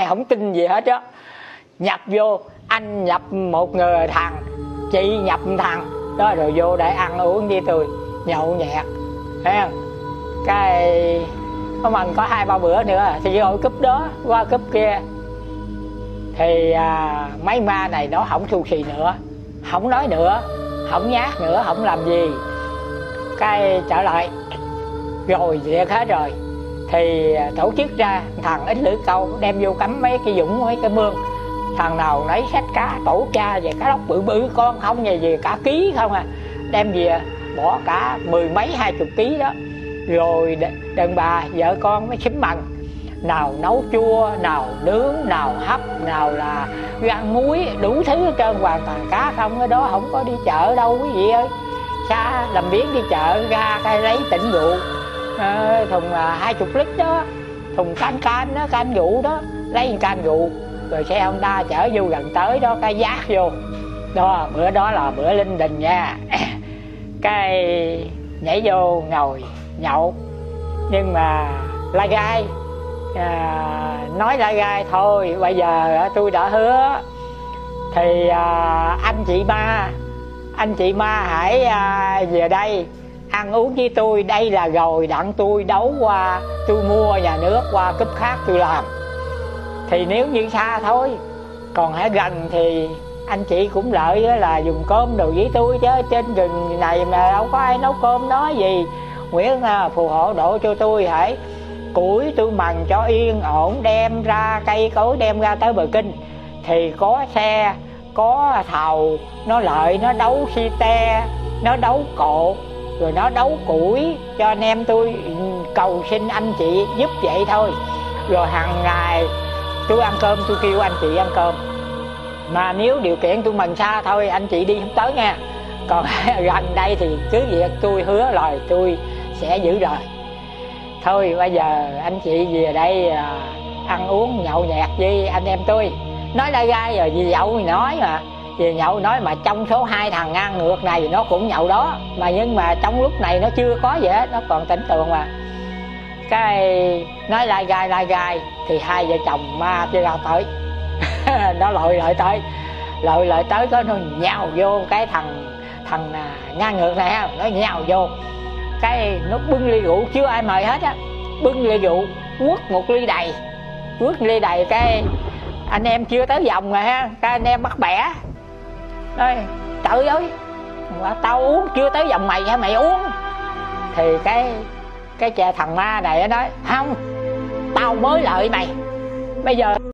ai không tin gì hết á. Nhập vô anh nhập một người thằng chị nhập một thằng. Đó rồi vô để ăn uống với tôi. Nhậu nhẹt thấy không? Cái có mình có hai ba bữa nữa thì vô cúp đó qua cúp kia. Thì à, mấy ma này nó không thu xì nữa không nói nữa không nhát nữa không làm gì. Cái trở lại. Rồi việc hết rồi thì à, tổ chức ra, thằng ít lưỡi câu đem vô cắm mấy cái dũng, mấy cái mương thằng nào lấy sách cá, tổ cha về cá lóc bự bự, con không về về cả ký không à. Đem về, bỏ cả mười mấy, hai chục ký đó. Rồi đàn bà, vợ con mới xính bằng nào nấu chua, nào nướng, nào hấp, nào là ăn muối, đủ thứ hết trơn. Hoàn toàn cá không, cái đó không có đi chợ đâu, quý vị ơi. Xa làm biến đi chợ ra cái lấy tỉnh rượu à, thùng là hai chục lít đó. Thùng can can đó can vụ đó. Lấy can vụ rồi xe honda chở vô gần tới đó cái giác vô. Đó bữa đó là bữa linh đình nha. Cái nhảy vô ngồi nhậu. Nhưng mà la gai à, nói la gai thôi bây giờ à, tôi đã hứa. Thì à, anh chị ba anh chị ma hãy à, về đây ăn uống với tôi, đây là rồi, đặng tôi đấu qua, tôi mua nhà nước qua cúp khác tôi làm. Thì nếu như xa thôi, còn hãy gần thì anh chị cũng lợi là dùng cơm đồ với tôi chứ, trên rừng này mà đâu có ai nấu cơm nói gì. Nguyễn à, phù hộ độ cho tôi hãy củi tôi mần cho yên, ổn, đem ra cây cối, đem ra tới bờ kinh. Thì có xe, có thầu, nó lợi, nó đấu xi te, nó đấu cột rồi nó đấu củi cho anh em tôi, cầu xin anh chị giúp vậy thôi. Rồi hàng ngày tôi ăn cơm, tôi kêu anh chị ăn cơm. Mà nếu điều kiện tôi mần xa thôi, anh chị đi không tới nha còn gần đây thì cứ việc tôi hứa lời tôi sẽ giữ lời. Thôi, bây giờ anh chị về đây à, ăn uống nhậu nhẹt với anh em tôi. Nói ra gai rồi, gì dậu thì nói mà thì nhậu nói mà trong số hai thằng ngang ngược này nó cũng nhậu đó. Mà nhưng mà trong lúc này nó chưa có gì hết, nó còn tỉnh tường mà. Cái nói lai gai lai gai, thì hai vợ chồng ma chưa ra tới. Nó lội lại tới. Lội lại tới có nó nhào vô cái thằng thằng à, ngang ngược này ha nó nhào vô. Cái nó bưng ly rượu, chưa ai mời hết á. Bưng ly rượu, quất một ly đầy. Quất ly đầy cái anh em chưa tới vòng rồi ha. Cái anh em bắt bẻ đây trời ơi. Tao uống chưa tới vòng mày hả? Mày uống. Thì cái cái cha thằng ma này nó nói, không, tao mới lợi mày. Bây giờ